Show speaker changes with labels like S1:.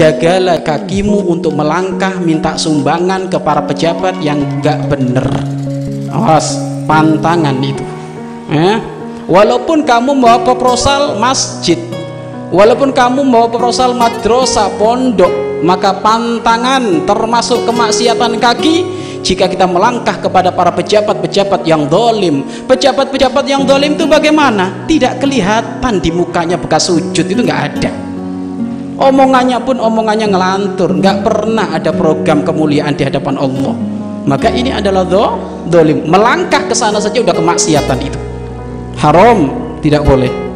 S1: jagalah kakimu untuk melangkah minta sumbangan ke para pejabat yang gak bener awas pantangan itu eh? walaupun kamu mau proposal masjid walaupun kamu mau proposal madrasah pondok maka pantangan termasuk kemaksiatan kaki jika kita melangkah kepada para pejabat-pejabat yang dolim pejabat-pejabat yang dolim itu bagaimana? tidak kelihatan di mukanya bekas sujud itu nggak ada omongannya pun omongannya ngelantur. Nggak pernah ada program kemuliaan di hadapan Allah. Maka ini adalah do, dolim. Melangkah ke sana saja udah kemaksiatan itu. Haram tidak boleh